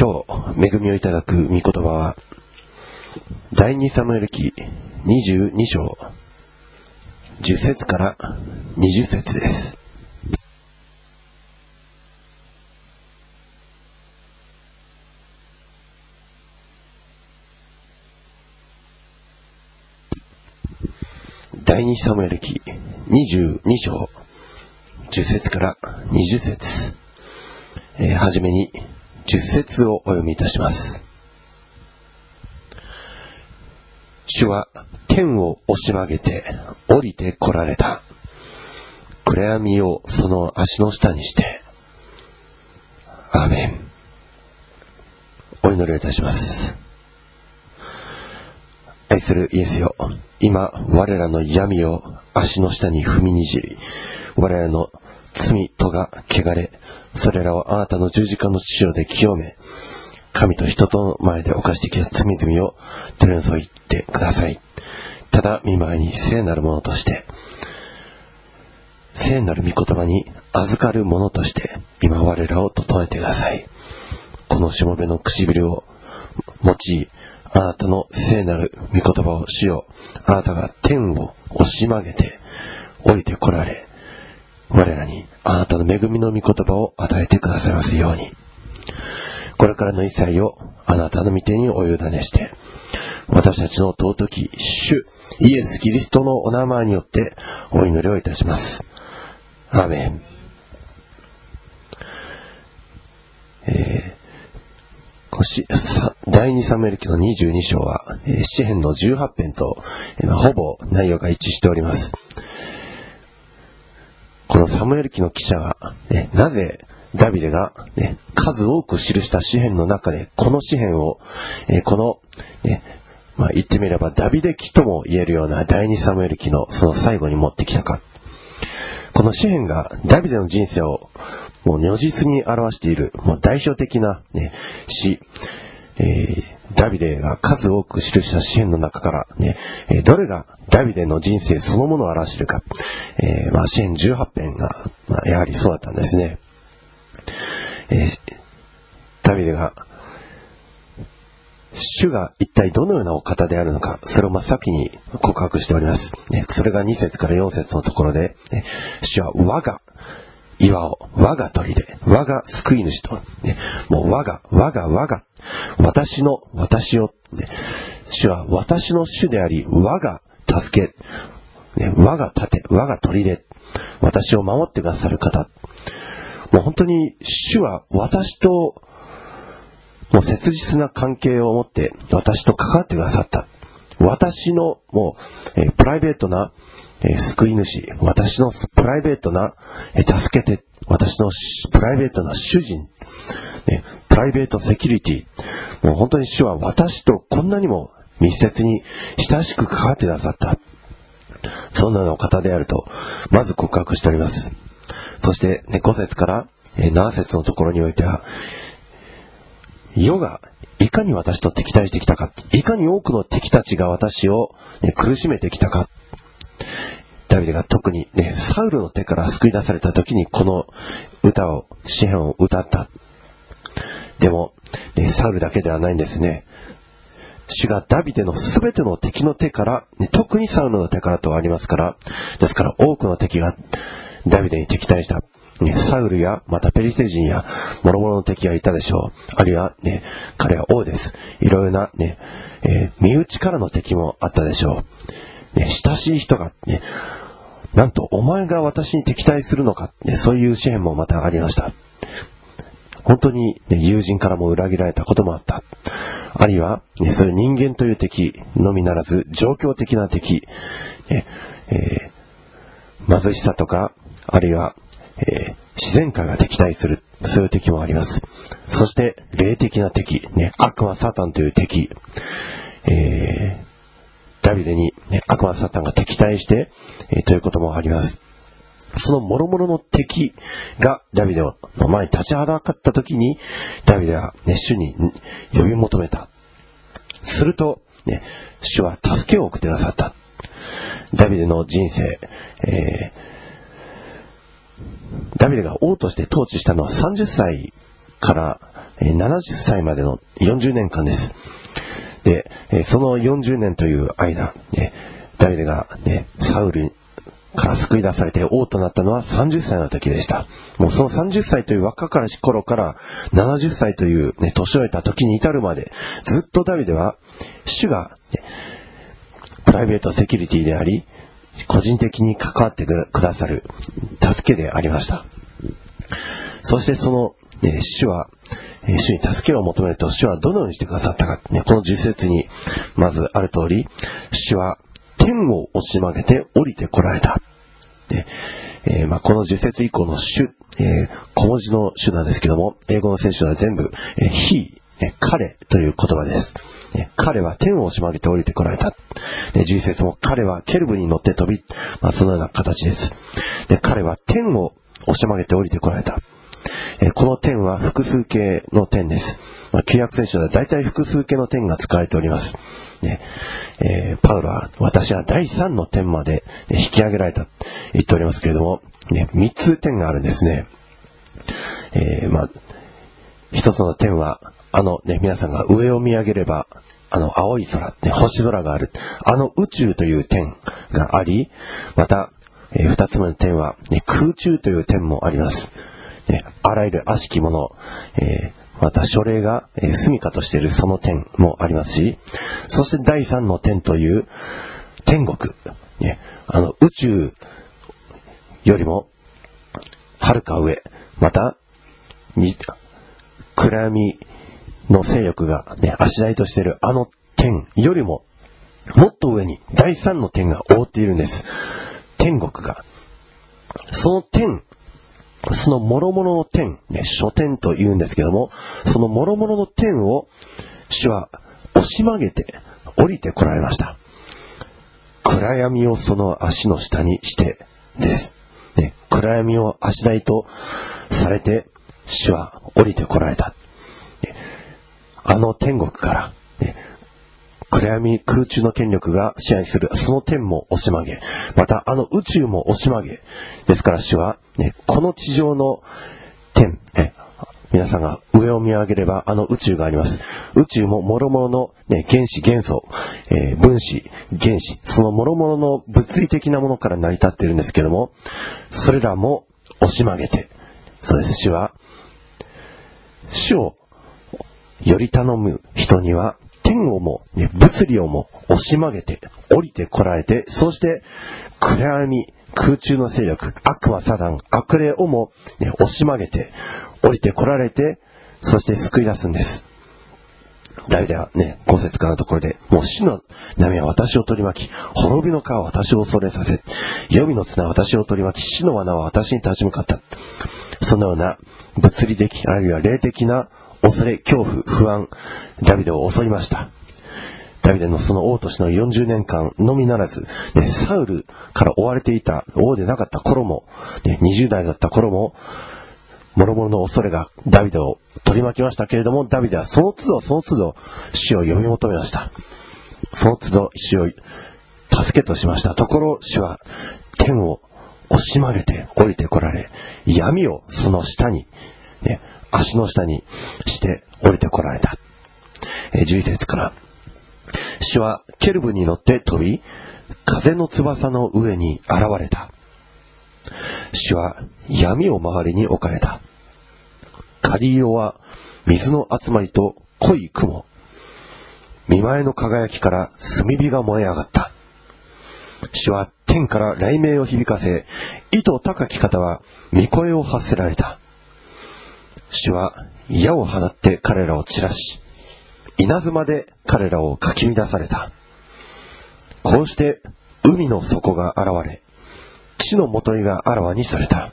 今日、恵みをいただく御言葉は、第二サムエル記22章、10節から20節です。第二サムエル記22章、10節から20節えーはじめに10節をお読みいたします。主は天を押し曲げて降りて来られた。暗闇をその足の下にして。アーメン。お祈りをいたします。愛するイエスよ、今、我らの闇を足の下に踏みにじり、我らの罪とが汚れ、それらをあなたの十字架の血潮で清め、神と人との前で犯してきた罪々を取り除いてください。ただ見舞いに聖なるものとして、聖なる御言葉に預かるものとして、今我らを整えてください。このしもべの唇を用い、あなたの聖なる御言葉をしよう。あなたが天を押し曲げて降りてこられ、我らにあなたの恵みの御言葉を与えてくださいますように。これからの一切をあなたの御手にお委ねして、私たちの尊き主イエス・キリストのお名前によってお祈りをいたします。アーメン。えー第2サムエル記の22章は、えー詩編の18編と、えーほぼ内容が一致しております。このサムエル記の記者が、ね、なぜダビデが、ね、数多く記した詩篇の中で、この詩篇を、えーこの、ね、まあ、言ってみればダビデ記とも言えるような第2サムエル記のその最後に持ってきたか。この詩篇がダビデの人生をもう如実に表している、もう代表的な、ね、詩、えーダビデが数多く記した詩篇の中から、ね、えどれがダビデの人生そのものを表しているか、えーまあ、詩篇18編が、まあ、やはりそうだったんですね。えダビデが、主が一体どのようなお方であるのか、それを真っ先に告白しております。ね、それが2節から4節のところで、ね、主は我が岩を、我が砦、我が救い主と、ね、もう我が、我が、我が、私の、私を、ね、主は私の主であり、我が助け、ね、我が盾、我が砦、私を守ってくださる方。もう本当に主は私ともう切実な関係を持って私と関わってくださった。私のもう、えープライベートな、えー救い主、私のプライベートな、えー助けて、私のプライベートな主人、ねプライベートセキュリティ、もう本当に主は私とこんなにも密接に親しく関わってくださった。そんなの方であると、まず告白しております。そして、ね、5節からえ7節のところにおいては、世がいかに私と敵対してきたか、いかに多くの敵たちが私を、ね苦しめてきたか、ダビデが特に、ね、サウルの手から救い出された時にこの歌を、詩篇を歌った。でも、ね、サウルだけではないんですね。主がダビデのすべての敵の手から、ね特にサウルの手からとありますから、ですから多くの敵がダビデに敵対した。ね、サウルや、またペリシテ人や、諸々の敵がいたでしょう。あるいは、ね、彼は王です。いろいろな、ね、えー身内からの敵もあったでしょう。ね、親しい人が、ね、なんと、お前が私に敵対するのか、ね、そういう支援もまたありました。本当に、ね、友人からも裏切られたこともあった。あるいは、ね、そういう人間という敵のみならず、状況的な敵、ねえー貧しさとか、あるいは、えー自然界が敵対する、そういう敵もあります。そして、霊的な敵、ね、悪魔サタンという敵、えーダビデに、ね、悪魔サタンが敵対して、えーということもあります。その諸々の敵がダビデの前に立ちはだかった時に、ダビデは、ね、主に呼び求めた。すると、ね、主は助けを送ってくださった。ダビデの人生、えーダビデが王として統治したのは30歳から70歳までの40年間です。で、えその40年という間、ね、ダビデが、ね、サウルから救い出されて王となったのは30歳の時でした。もうその30歳という若かりし頃から70歳というね、年老いた時に至るまで、ずっとダビデは、主が、ね、プライベートセキュリティであり、個人的に関わってくださる助けでありました。そしてその、ね、主は、主に助けを求めると主はどのようにしてくださったか、ね、この十節にまずある通り、主は天を押し曲げて降りてこられた。でえー、まあ、この十節以降の主、えー、小文字の主なんですけども、英語の聖書は全部、えー、he、え彼という言葉です。彼は天を押し曲げて降りてこられた。で、11節も彼はケルブに乗って飛び、まあ、そのような形です。で、彼は天を押し曲げて降りてこられた。えこの点は複数形の点です。まあ、旧約聖書では大体複数形の点が使われております。ねえー、パウロは、私は第3の点まで、引き上げられたと言っておりますけれども、ね、3つ点があるんですね。えー、まあ、一つの点は、あのね、皆さんが上を見上げれば、あの青い空、ね、星空がある、あの宇宙という点があり、また、えー、二つ目の点は、ね、空中という点もあります。あらゆる悪しきもの、え、また書類が、えー、住処としているその点もありますし、そして第三の点という天国、ね、あの宇宙よりもはるか上、また、暗闇の勢力がね、足台としているあの点よりも、もっと上に第三の点が覆っているんです。天国が。その点その諸々の天、ね、書天と言うんですけども、その諸々の天を主は押し曲げて降りてこられました。暗闇をその足の下にしてです。ね、暗闇を足台とされて主は降りてこられた。ね、あの天国から、ね、暗闇空中の権力が支配するその天も押し曲げ、またあの宇宙も押し曲げ、ですから主は、ね、この地上の天、ね、皆さんが上を見上げればあの宇宙があります。宇宙も諸々の、ね、原子、元素、えー、分子、原子、その諸々の物理的なものから成り立っているんですけども、それらも押し曲げて、そうです、主は、主をより頼む人には天をも、ね、物理をも押し曲げて、降りてこられて、そして暗闇、空中の勢力、悪魔サダン、悪霊をも、ね、押し曲げて、降りてこられて、そして救い出すんです。ダビデはね、五節からのところで、もう死の波は私を取り巻き、滅びの川は私を恐れさせ、予備の綱は私を取り巻き、死の罠は私に立ち向かった。そのような物理的、あるいは霊的な恐れ、恐怖、不安、ダビデを襲いました。ダビデのその王としての40年間のみならず、ね、サウルから追われていた王でなかった頃も、ね、20代だった頃も、諸々の恐れがダビデを取り巻きましたけれども、ダビデはその都度その都度死を呼び求めました。その都度死を助けとしました。ところ死は天を押し曲げて降りてこられ、闇をその下に、ね、足の下にして降りてこられた。えー、11節から。主はケルブに乗って飛び、風の翼の上に現れた。主は闇を周りに置かれた。カリオは水の集まりと濃い雲。見前の輝きから炭火が燃え上がった。主は天から雷鳴を響かせ、糸高き方は御声を発せられた。主は矢を放って彼らを散らし、稲妻で彼らをかき乱された。こうして海の底が現れ、地のもといがあらわにされた。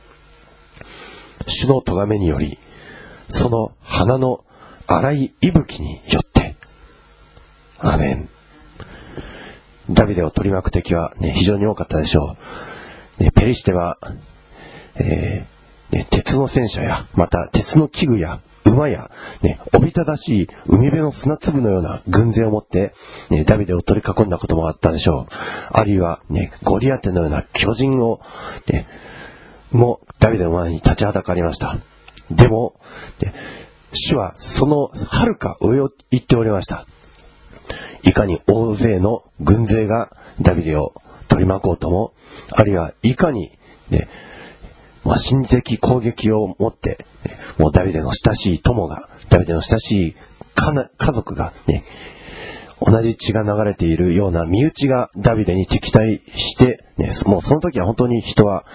主の咎めにより、その花の荒い息吹によって。アメン。ダビデを取り巻く敵はね、非常に多かったでしょう。ね、ペリシテは、えーね、鉄の戦車や、また鉄の器具や、馬や、ね、おびただしい海辺の砂粒のような軍勢を持って、ね、ダビデを取り囲んだこともあったでしょう。あるいは、ね、ゴリアテのような巨人を、ね、もダビデの前に立ちはだかりました。でも、ね、主はその遥か上を言っておりました。いかに大勢の軍勢がダビデを取り巻こうとも、あるいはいかに、ね、まあ、心的攻撃を持って、もうダビデの親しい友が、ダビデの親しい家族がね、同じ血が流れているような身内がダビデに敵対して、ね、もうその時は本当に人は、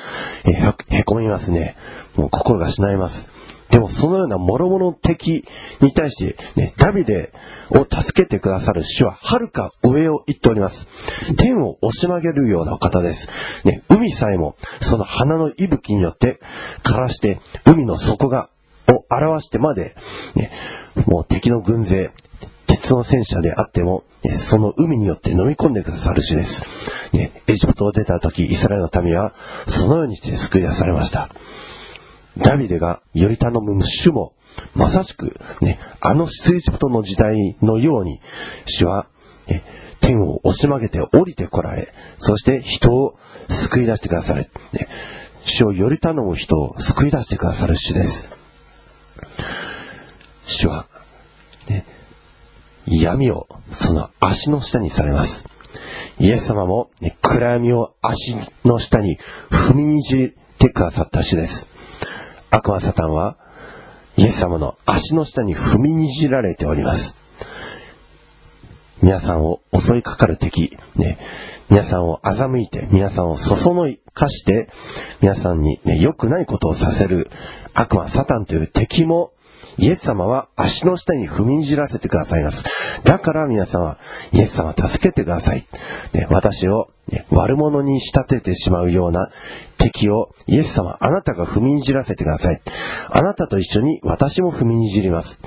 へこみますね。もう心がしないます。でもそのような諸々の敵に対して、ね、ダビデを助けてくださる主は遥か上を言っております。天を押し曲げるような方です。ね、海さえもその花の息吹によって枯らして海の底が、を表してまで、ね、もう敵の軍勢、鉄の戦車であっても、ねその海によって飲み込んでくださる主です。ね、エジプトを出た時、イスラエルの民は、そのようにして救い出されました。ダビデがより頼む主も、まさしく、ね、あの出エジプトの時代のように、主は、ね天を押し曲げて降りてこられ、そして人を救い出してくださる。ね、主をより頼む人を救い出してくださる主です。主は、ね、闇をその足の下にされます。イエス様も、ね、暗闇を足の下に踏みにじってくださった主です。悪魔サタンは、イエス様の足の下に踏みにじられております。皆さんを襲いかかる敵、ね、皆さんを欺いて、皆さんをそそのいかして、皆さんに、ね、良くないことをさせる悪魔サタンという敵も、イエス様は足の下に踏みにじらせてくださいます。だから皆さんは、イエス様助けてください。ね、私を、ね、悪者に仕立ててしまうような敵を、イエス様、あなたが踏みにじらせてください。あなたと一緒に私も踏みにじります。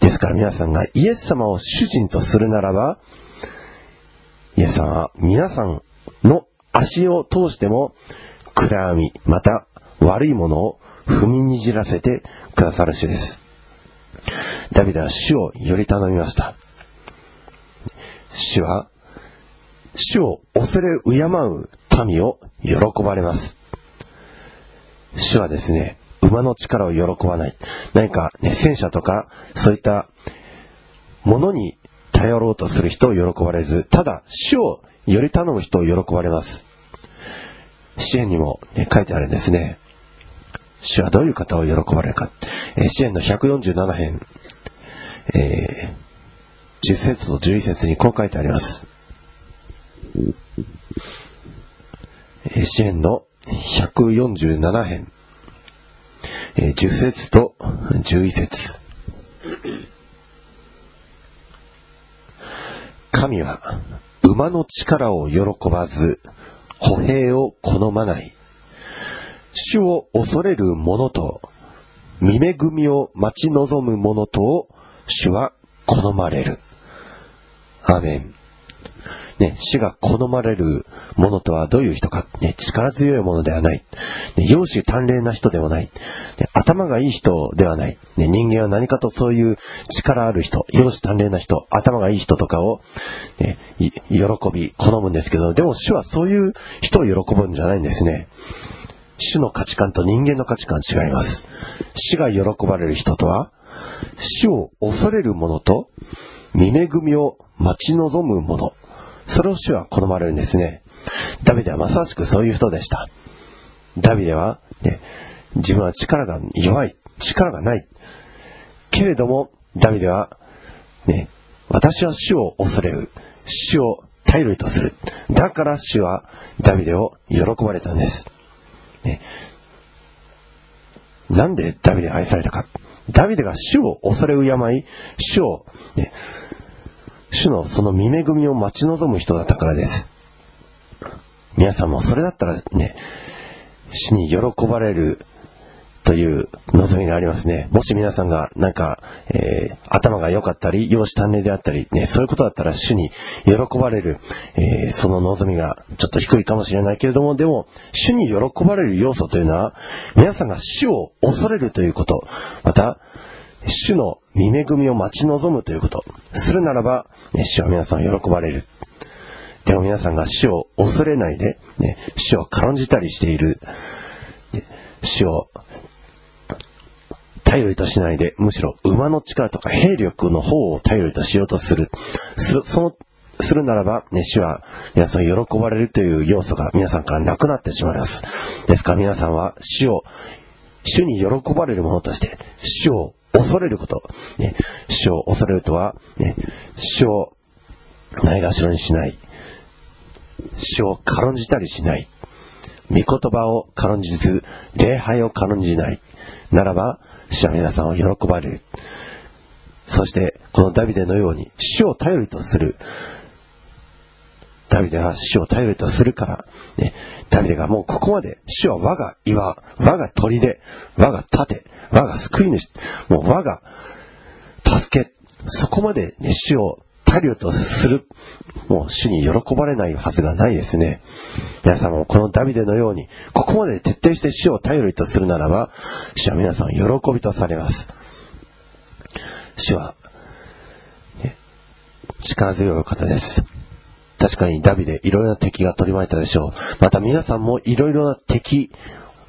ですから皆さんがイエス様を主人とするならば、イエス様は皆さんの足を通しても暗闇、また悪いものを踏みにじらせてくださる主です。ダビデは主をより頼みました。主は、主を恐れ敬う民を喜ばれます。主はですね、馬の力を喜ばない。何かね、戦車とか、そういったものに頼ろうとする人を喜ばれず、ただ、主をより頼む人を喜ばれます。支援にも、ね、書いてあるんですね。主はどういう方を喜ばれるか。え、支援の147編、えー、10節と11節にこう書いてあります。支援の147編、えー10節と11節。神は馬の力を喜ばず歩兵を好まない。主を恐れる者と見恵みを待ち望む者とを主は好まれる。アメン。ね、死が好まれるものとはどういう人か、ね、力強いものではない。ね、容姿端麗な人ではない。ね、頭がいい人ではない。ね、人間は何かとそういう力ある人、容姿端麗な人、頭がいい人とかを、ね、喜び、好むんですけど、でも主はそういう人を喜ぶんじゃないんですね。主の価値観と人間の価値観違います。死が喜ばれる人とは、死を恐れる者と、見恵みを待ち望む者。それを主は好まれるんですね。ダビデはまさしくそういう人でした。ダビデは、ね、自分は力が弱い、力がない。けれども、ダビデは、ね、私は主を恐れる。主を頼りとする。だから主はダビデを喜ばれたんです。ね、なんでダビデ愛されたか。ダビデが主を恐れ敬い、主を、ね、主のその見恵みを待ち望む人だったからです。皆さんもそれだったらね、死に喜ばれるという望みがありますね。もし皆さんがなんか、えー、頭が良かったり、容姿端麗であったり、ね、そういうことだったら主に喜ばれる、えー、その望みがちょっと低いかもしれないけれども、でも、主に喜ばれる要素というのは、皆さんが主を恐れるということ、また、主の見恵みを待ち望むということ。するならば、ね、主は皆さん喜ばれる。でも皆さんが主を恐れないで、ね、主を軽んじたりしている。ね主を頼りとしないで、むしろ馬の力とか兵力の方を頼りとしようとする。すそのするならば、ね、主は皆さん喜ばれるという要素が皆さんからなくなってしまいます。ですから皆さんは主を、主に喜ばれるものとして、主を恐れること。ね、主を恐れるとは、ね、主をないがしろにしない。主を軽んじたりしない。御言葉を軽んじず、礼拝を軽んじない。ならば、主は皆さんを喜ばれる。そして、このダビデのように、主を頼りとする。ダビデは主を頼りとするから、ね、ダビデがもうここまで、主は我が岩、我が砦、我が盾、我が救い主、もう我が助け、そこまで、ね、主を頼りとする、もう主に喜ばれないはずがないですね。皆さんもこのダビデのように、ここまで徹底して主を頼りとするならば、主は皆さん喜びとされます。主は、ね、力強い方です。確かにダビデ、いろいろな敵が取り巻いたでしょう。また皆さんもいろいろな敵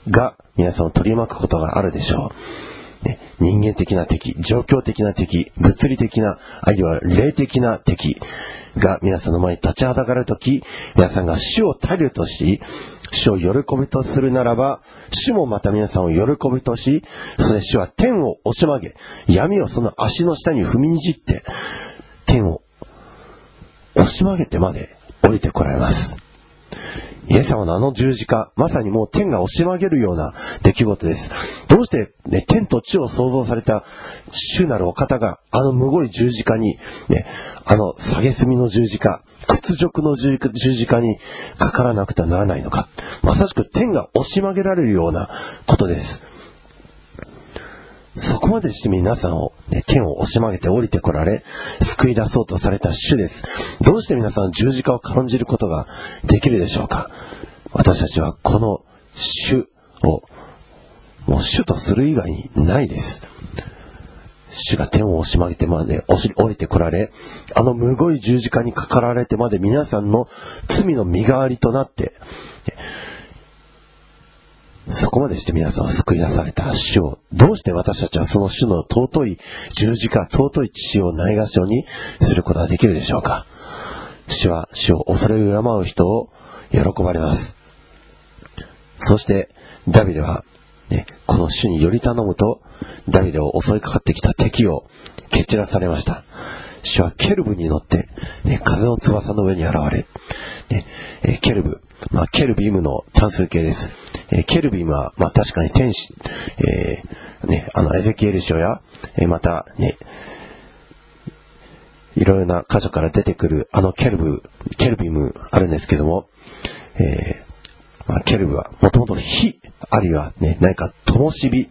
が皆さんを取り巻くことがあるでしょう。ね、人間的な敵、状況的な敵、物理的な、あるいは霊的な敵が皆さんの前に立ちはだかるとき、皆さんが主を頼りとし、主を喜びとするならば、主もまた皆さんを喜びとし、そして主は天を押し曲げ、闇をその足の下に踏みにじって、天を押し曲げてまで降りてこられます。イエス様のあの十字架、まさにもう天が押し曲げるような出来事です。どうして、ね、天と地を創造された主なるお方が、あのむごい十字架に、ね、あの下げすみの十字架、屈辱の十字架にかからなくてはならないのか。まさしく天が押し曲げられるようなことです。そこまでして皆さんを、ね、天を押し曲げて降りてこられ、救い出そうとされた主です。どうして皆さん十字架を軽んじることができるでしょうか？私たちはこの主を、もう主とする以外にないです。主が天を押し曲げてまで降りてこられ、あのむごい十字架にかかられてまで皆さんの罪の身代わりとなって、そこまでして皆さんを救い出された主を、どうして私たちはその主の尊い十字架、尊い血をないがしろにすることができるでしょうか？主は主を恐れ敬う人を喜ばれます。そして、ダビデは、ね、この主により頼むと、ダビデを襲いかかってきた敵を蹴散らされました。主はケルブに乗って、ね、風の翼の上に現れ、ねケルブ、まあ、ケルビムの単数形です。えケルビムは、まあ、確かに天使、えー、ね、あの、エゼキエル書や、えまた、ね、いろいろな箇所から出てくる、あのケルブ、ケルビムあるんですけども、えー、まあ、ケルブは、もともと火、あるいはね、何か灯火、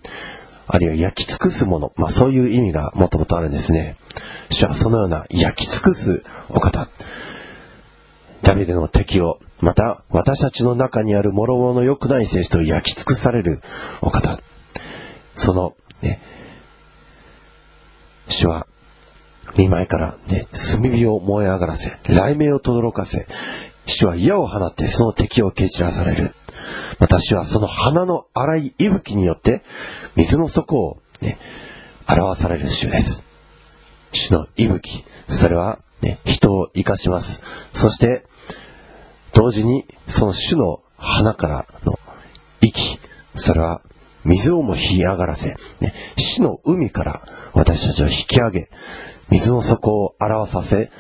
あるいは焼き尽くすもの、まあ、そういう意味がもともとあるんですね。主はそのような焼き尽くすお方。ダビデの敵を、また私たちの中にある諸々の良くない性質を焼き尽くされるお方。その、ね、主は、見舞いからね、炭火を燃え上がらせ、雷鳴を轟かせ、主は矢を放ってその敵を蹴散らされる。私はその花の荒い息吹によって、水の底をね、表される主です。主の息吹、それは、ね、人を生かします。そして、同時にその主の花からの息、それは水をも引き上がらせ、ね、死の海から私たちを引き上げ、水の底を表させ、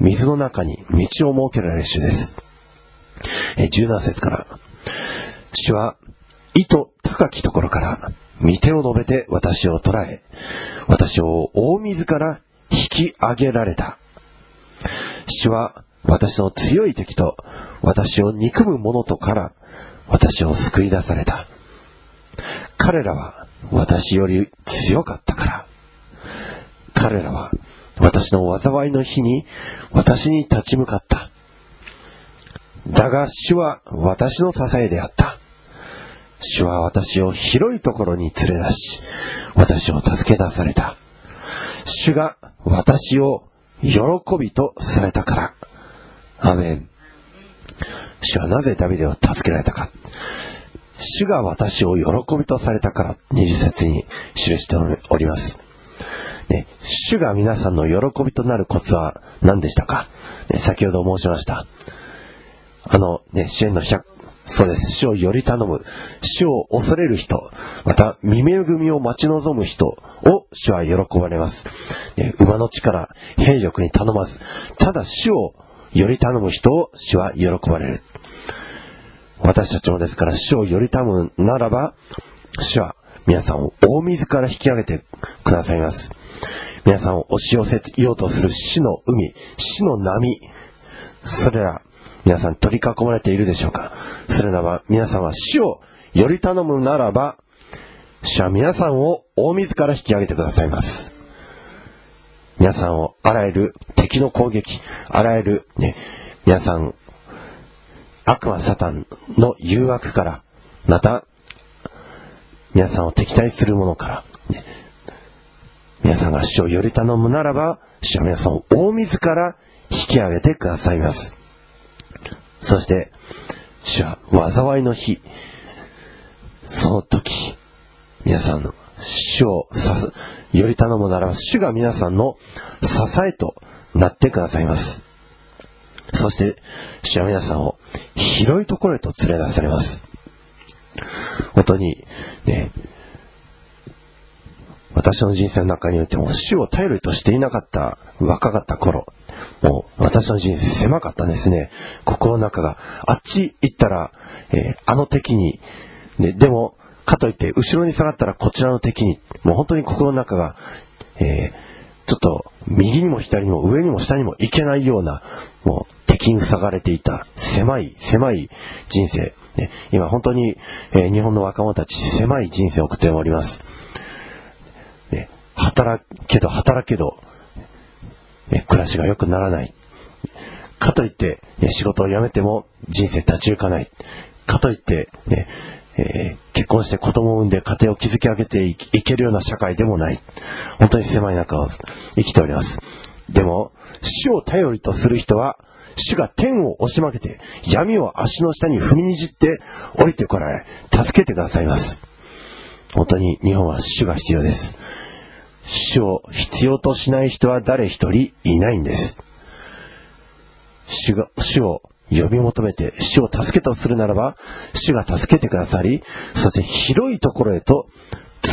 水の中に道を設けられる主です。え17節から、主は、意図高きところから、御手を述べて私を捉え、私を大水から引き上げられた。主は私の強い敵と私を憎む者とから私を救い出された。彼らは私より強かったから。彼らは私の災いの日に私に立ち向かった。だが主は私の支えであった。主は私を広いところに連れ出し、私を助け出された。主が私を喜びとされたから。アメン。主はなぜダビデを助けられたか。主が私を喜びとされたから、二十節に記しております。ね、主が皆さんの喜びとなるコツは何でしたか、ね、先ほど申しました。あの、ね、支援の100、そうです。主をより頼む。主を恐れる人。また、見恵みを待ち望む人を主は喜ばれます。ね、馬の力、兵力に頼まず、ただ主をより頼む人を主は喜ばれる。私たちもですから主をより頼むならば、主は皆さんを大水から引き上げてくださいます。皆さんを押し寄せようとする死の海、死の波、それら、皆さん取り囲まれているでしょうかそれらは皆さんは死をより頼むならば、主は皆さんを大水から引き上げてくださいます。皆さんをあらゆる敵の攻撃、あらゆるね、皆さん、悪魔サタンの誘惑から、また、皆さんを敵対する者から、ね、皆さんが主をより頼むならば、主は皆さんを大水から引き上げてくださいます。そして、主は災いの日、その時、皆さんの主をさす、より頼むなら、主が皆さんの支えとなってくださいます。そして、主は皆さんを広いところへと連れ出されます。本当に、ね、私の人生の中においても、主を頼りとしていなかった若かった頃、もう私の人生狭かったんですね。心の中が、あっち行ったら、えー、あの敵に、ね、でも、かといって後ろに下がったらこちらの敵に、もう本当に心の中が、えー、ちょっと右にも左にも上にも下にも行けないような、もう敵に塞がれていた狭い、狭い人生。ね、今本当に、えー、日本の若者たち狭い人生を送っております。ね、働けど働けど、ね、暮らしが良くならない。かといって、ね、仕事を辞めても人生立ち行かない。かといって、ね、えー、結婚して子供を産んで家庭を築き上げていけるような社会でもない。本当に狭い中を生きております。でも、主を頼りとする人は、主が天を押し負けて、闇を足の下に踏みにじって降りてこられ、助けてくださいます。本当に日本は主が必要です。主を必要としない人は誰一人いないんです。主が、主を呼び求めて主を助けとするならば、主が助けてくださり、そして広いところへと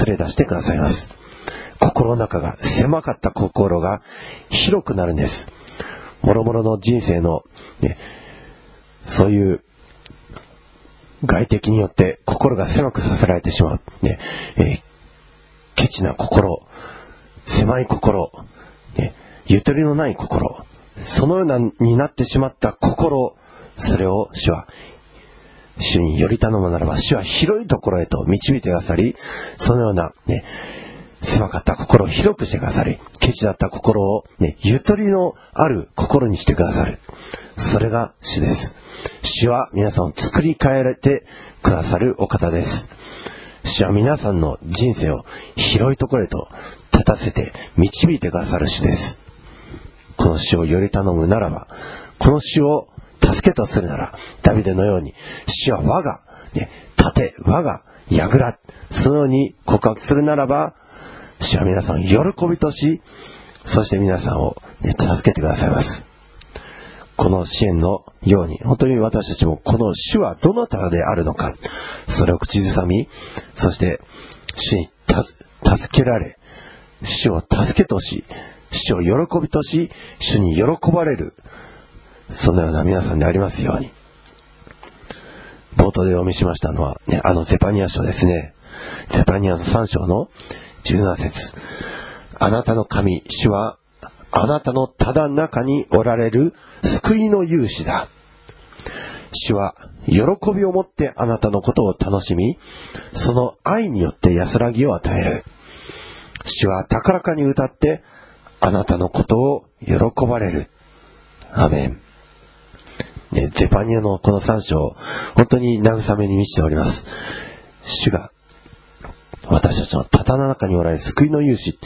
連れ出してくださいます。心の中が狭かった心が広くなるんです。諸々の人生の、ね、そういう外敵によって心が狭くさせられてしまう。ね、えー、ケチな心、狭い心、ね、ゆとりのない心、そのようなになってしまった心、それを主は、主により頼むならば、主は広いところへと導いてくださり、そのような、ね、狭かった心を広くしてくださり、ケチだった心を、ね、ゆとりのある心にしてくださる。それが主です。主は皆さんを作り変えられてくださるお方です。主は皆さんの人生を広いところへと立たせて導いてくださる主です。この主をより頼むならば、この主を助けとするなら、ダビデのように、主は我が、ね、盾、我が櫓、そのように告白するならば、主は皆さん喜びとし、そして皆さんを、ね、助けてくださいます。この支援のように、本当に私たちもこの主はどなたであるのか、それを口ずさみ、そして主に助けられ、主を助けとし、主を喜びとし、主に喜ばれる、そのような皆さんでありますように。冒頭でお見せしましたのは、ね、あのゼパニア書ですね。ゼパニアの3章の17節あなたの神、主は、あなたのただ中におられる救いの勇士だ。主は、喜びを持ってあなたのことを楽しみ、その愛によって安らぎを与える。主は高らかに歌って、あなたのことを喜ばれる。アメン。ね、ゼパニアのこの3章、本当に慰めに満ちております。主が私たちのたの中におられ救いの勇士。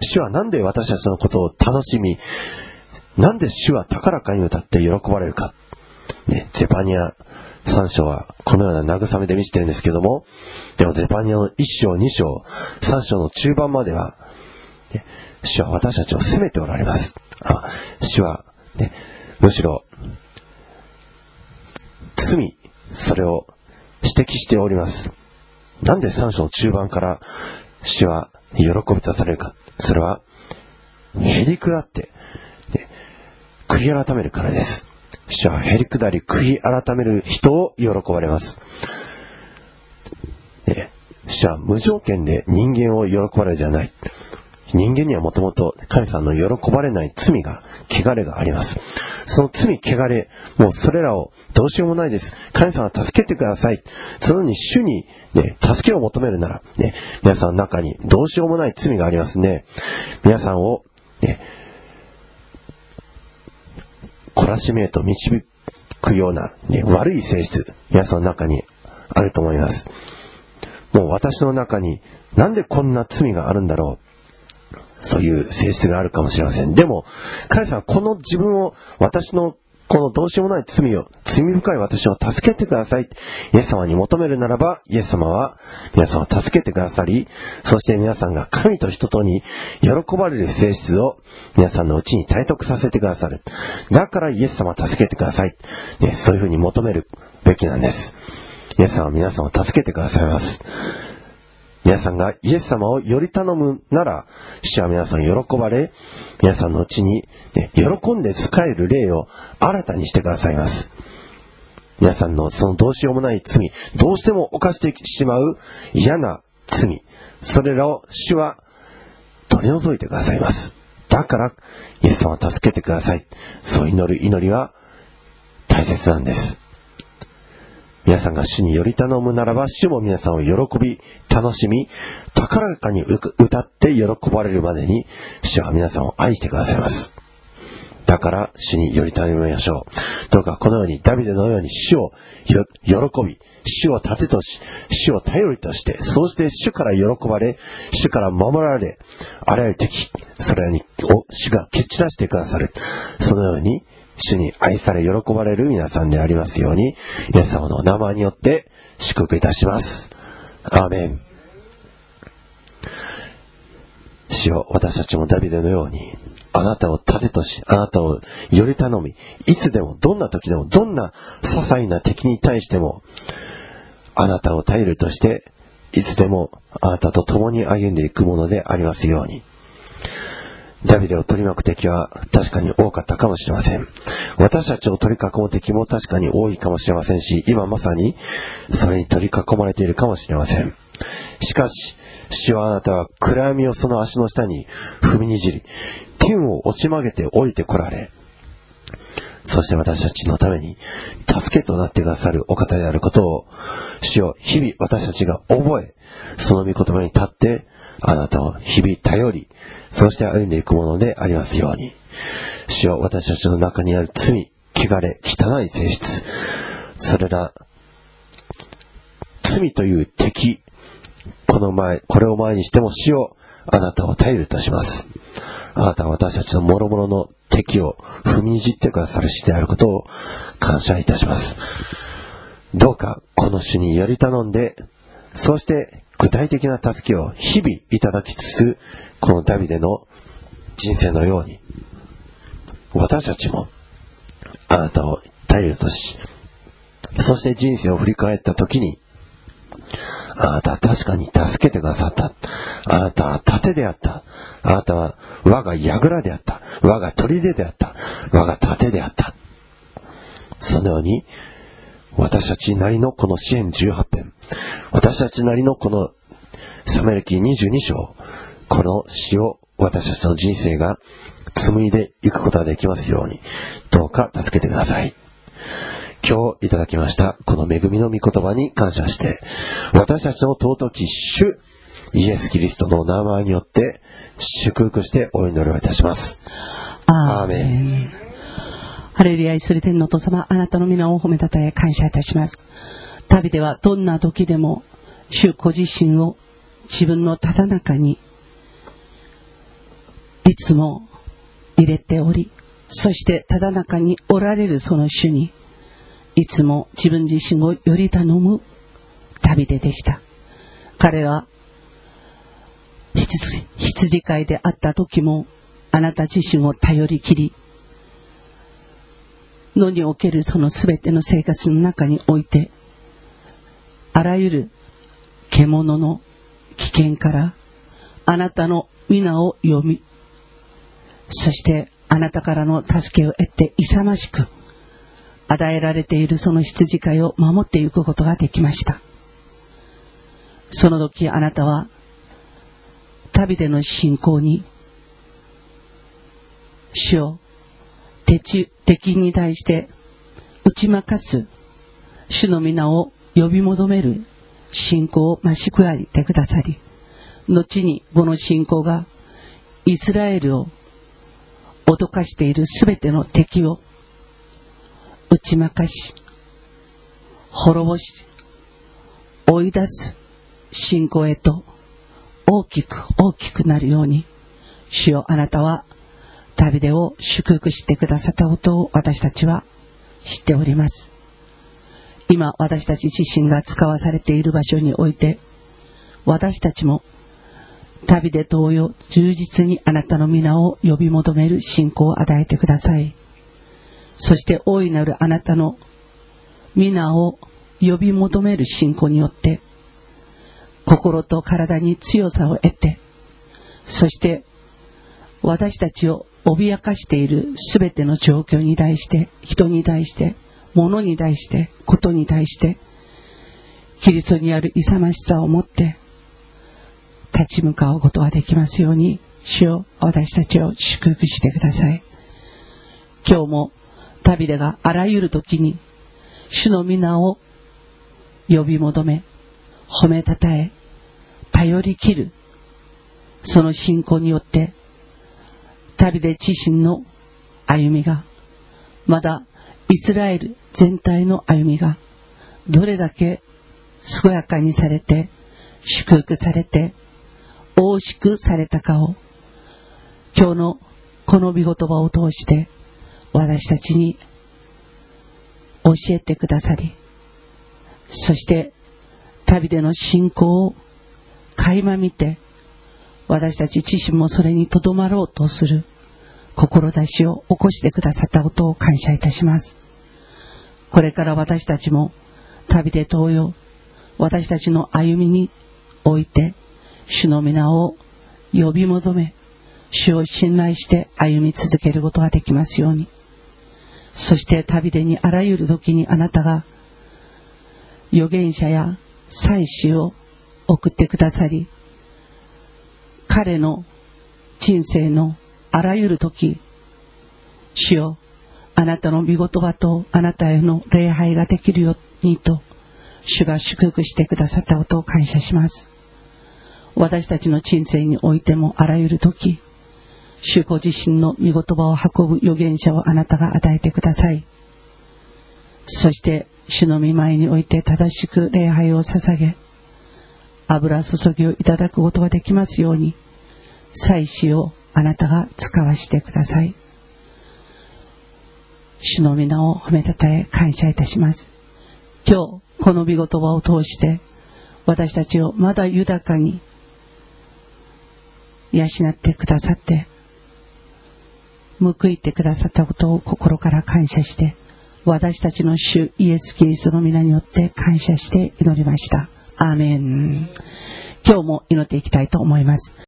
主はなんで私たちのことを楽しみ、なんで主は高らかに歌って喜ばれるか。ね、ゼパニア3章はこのような慰めで満ちてるんですけども、でもゼパニアの1章、2章、3章の中盤までは、ね、主は私たちを責めておられます。あ主は、ね、むしろ、罪、それを指摘しております。なんで3章の中盤から主は喜びとされるか。それは、へりくだって、悔い改めるからです。主はへりくだり悔い改める人を喜ばれます。ね、主は無条件で人間を喜ばれるじゃない。人間にはもともと神様の喜ばれない罪が、汚れがあります。その罪、汚れ、もうそれらをどうしようもないです。神様助けてください。そのように主にね、助けを求めるなら、ね、皆さんの中にどうしようもない罪がありますね。皆さんを、ね、懲らしめへと導くような、ね、悪い性質、皆さんの中にあると思います。もう私の中になんでこんな罪があるんだろう。そういう性質があるかもしれません。でも、彼さんはこの自分を、私のこのどうしようもない罪を、罪深い私を助けてください。イエス様に求めるならば、イエス様は皆さんを助けてくださり、そして皆さんが神と人とに喜ばれる性質を皆さんのうちに体得させてくださる。だからイエス様を助けてください。ね、そういうふうに求めるべきなんです。イエス様は皆さんを助けてくださいます。皆さんがイエス様をより頼むなら、主は皆さん喜ばれ、皆さんのうちに、ね、喜んで使える霊を新たにしてくださいます。皆さんのそのどうしようもない罪、どうしても犯してしまう嫌な罪、それらを主は取り除いてくださいます。だから、イエス様を助けてください。そう祈る祈りは大切なんです。皆さんが主により頼むならば、主も皆さんを喜び、楽しみ、高らかに歌って喜ばれるまでに、主は皆さんを愛してくださいます。だから、主により頼みましょう。どうかこのように、ダビデのように主を喜び、主を盾とし、主を頼りとして、そうして主から喜ばれ、主から守られ、あらゆる敵、それに、主が蹴散らしてくださる。そのように、主に愛され喜ばれる皆さんでありますように、イエス様のお名前によって祝福いたします。アーメン。主よ、私たちもダビデのように、あなたを盾とし、あなたをより頼み、いつでも、どんな時でも、どんな些細な敵に対しても、あなたを頼るとして、いつでもあなたと共に歩んでいくものでありますように。ダビデを取り巻く敵は確かに多かったかもしれません。私たちを取り囲む敵も確かに多いかもしれませんし、今まさにそれに取り囲まれているかもしれません。しかし、主はあなたは暗闇をその足の下に踏みにじり、天を押し曲げて降りてこられ、そして私たちのために助けとなってくださるお方であることを、主よ日々私たちが覚え、その御言葉に立って、あなたを日々頼り、そして歩んでいくものでありますように。主よ私たちの中にある罪、汚れ、汚い性質、それら、罪という敵、この前、これを前にしても主よあなたを頼るとします。あなたは私たちの諸々の敵を踏みにじってくださる死であることを感謝いたします。どうかこの主により頼んで、そして具体的な助けを日々いただきつつ、このダビデの人生のように、私たちもあなたを頼るとし、そして人生を振り返った時に、あなたは確かに助けてくださった。あなたは盾であった。あなたは我が櫓であった。我が砦であった。我が盾であった。そのように、私たちなりのこの支援18編、私たちなりのこのサメルキー22章、この詩を私たちの人生が紡いでいくことができますように、どうか助けてください。今日いただきましたこの恵みの御言葉に感謝して、私たちの尊き主、イエス・キリストの名前によって祝福してお祈りをいたします。アーメン。ハレルヤイスリ天のお父様、あなたの皆を褒めたたえ感謝いたします。旅ではどんな時でも、主ご自身を自分のただ中に、いつも入れており、そしてただ中におられるその主に、いつも自分自身をより頼む旅出でした。彼は羊羊飼いであった時もあなた自身を頼りきり野におけるその全ての生活の中においてあらゆる獣の危険からあなたの皆を読みそしてあなたからの助けを得て勇ましく与えられているその羊飼いを守っていくことができました。その時あなたは旅での信仰に主を敵に対して打ち負かす主の皆を呼び求める信仰を増し加えてくださり後にこの信仰がイスラエルを脅かしているすべての敵を打ち負かし滅ぼし追い出す信仰へと大きく大きくなるように主よあなたは旅でを祝福してくださったことを私たちは知っております。今私たち自身が使わされている場所において私たちも旅で同様充実にあなたの皆を呼び求める信仰を与えてください。そして大いなるあなたの皆を呼び求める信仰によって心と体に強さを得てそして私たちを脅かしている全ての状況に対して人に対して物に対してことに対してキリストにある勇ましさを持って立ち向かうことができますように主を私たちを祝福してください。今日も旅でがあらゆる時に主の皆を呼び求め褒めたたえ頼りきるその信仰によって旅で自身の歩みがまだイスラエル全体の歩みがどれだけ健やかにされて祝福されて大しくされたかを今日のこの御言葉を通して私たちに教えてくださりそして旅での信仰を垣間見て私たち自身もそれにとどまろうとする志を起こしてくださったことを感謝いたしますこれから私たちも旅で同様私たちの歩みにおいて主の皆を呼び求め、主を信頼して歩み続けることができますように。そして旅でにあらゆる時にあなたが預言者や祭司を送ってくださり、彼の人生のあらゆる時、主よ、あなたの御言葉とあなたへの礼拝ができるようにと、主が祝福してくださったことを感謝します。私たちの人生においてもあらゆる時、主ご自身の御言葉を運ぶ預言者をあなたが与えてください。そして、主の御前において正しく礼拝を捧げ、油注ぎをいただくことができますように、祭祀をあなたが使わしてください。主の皆を褒めたたえ感謝いたします。今日、この御言葉を通して、私たちをまだ豊かに養ってくださって、報いてくださったことを心から感謝して、私たちの主イエス・キリストの皆によって感謝して祈りました。アーメン。今日も祈っていきたいと思います。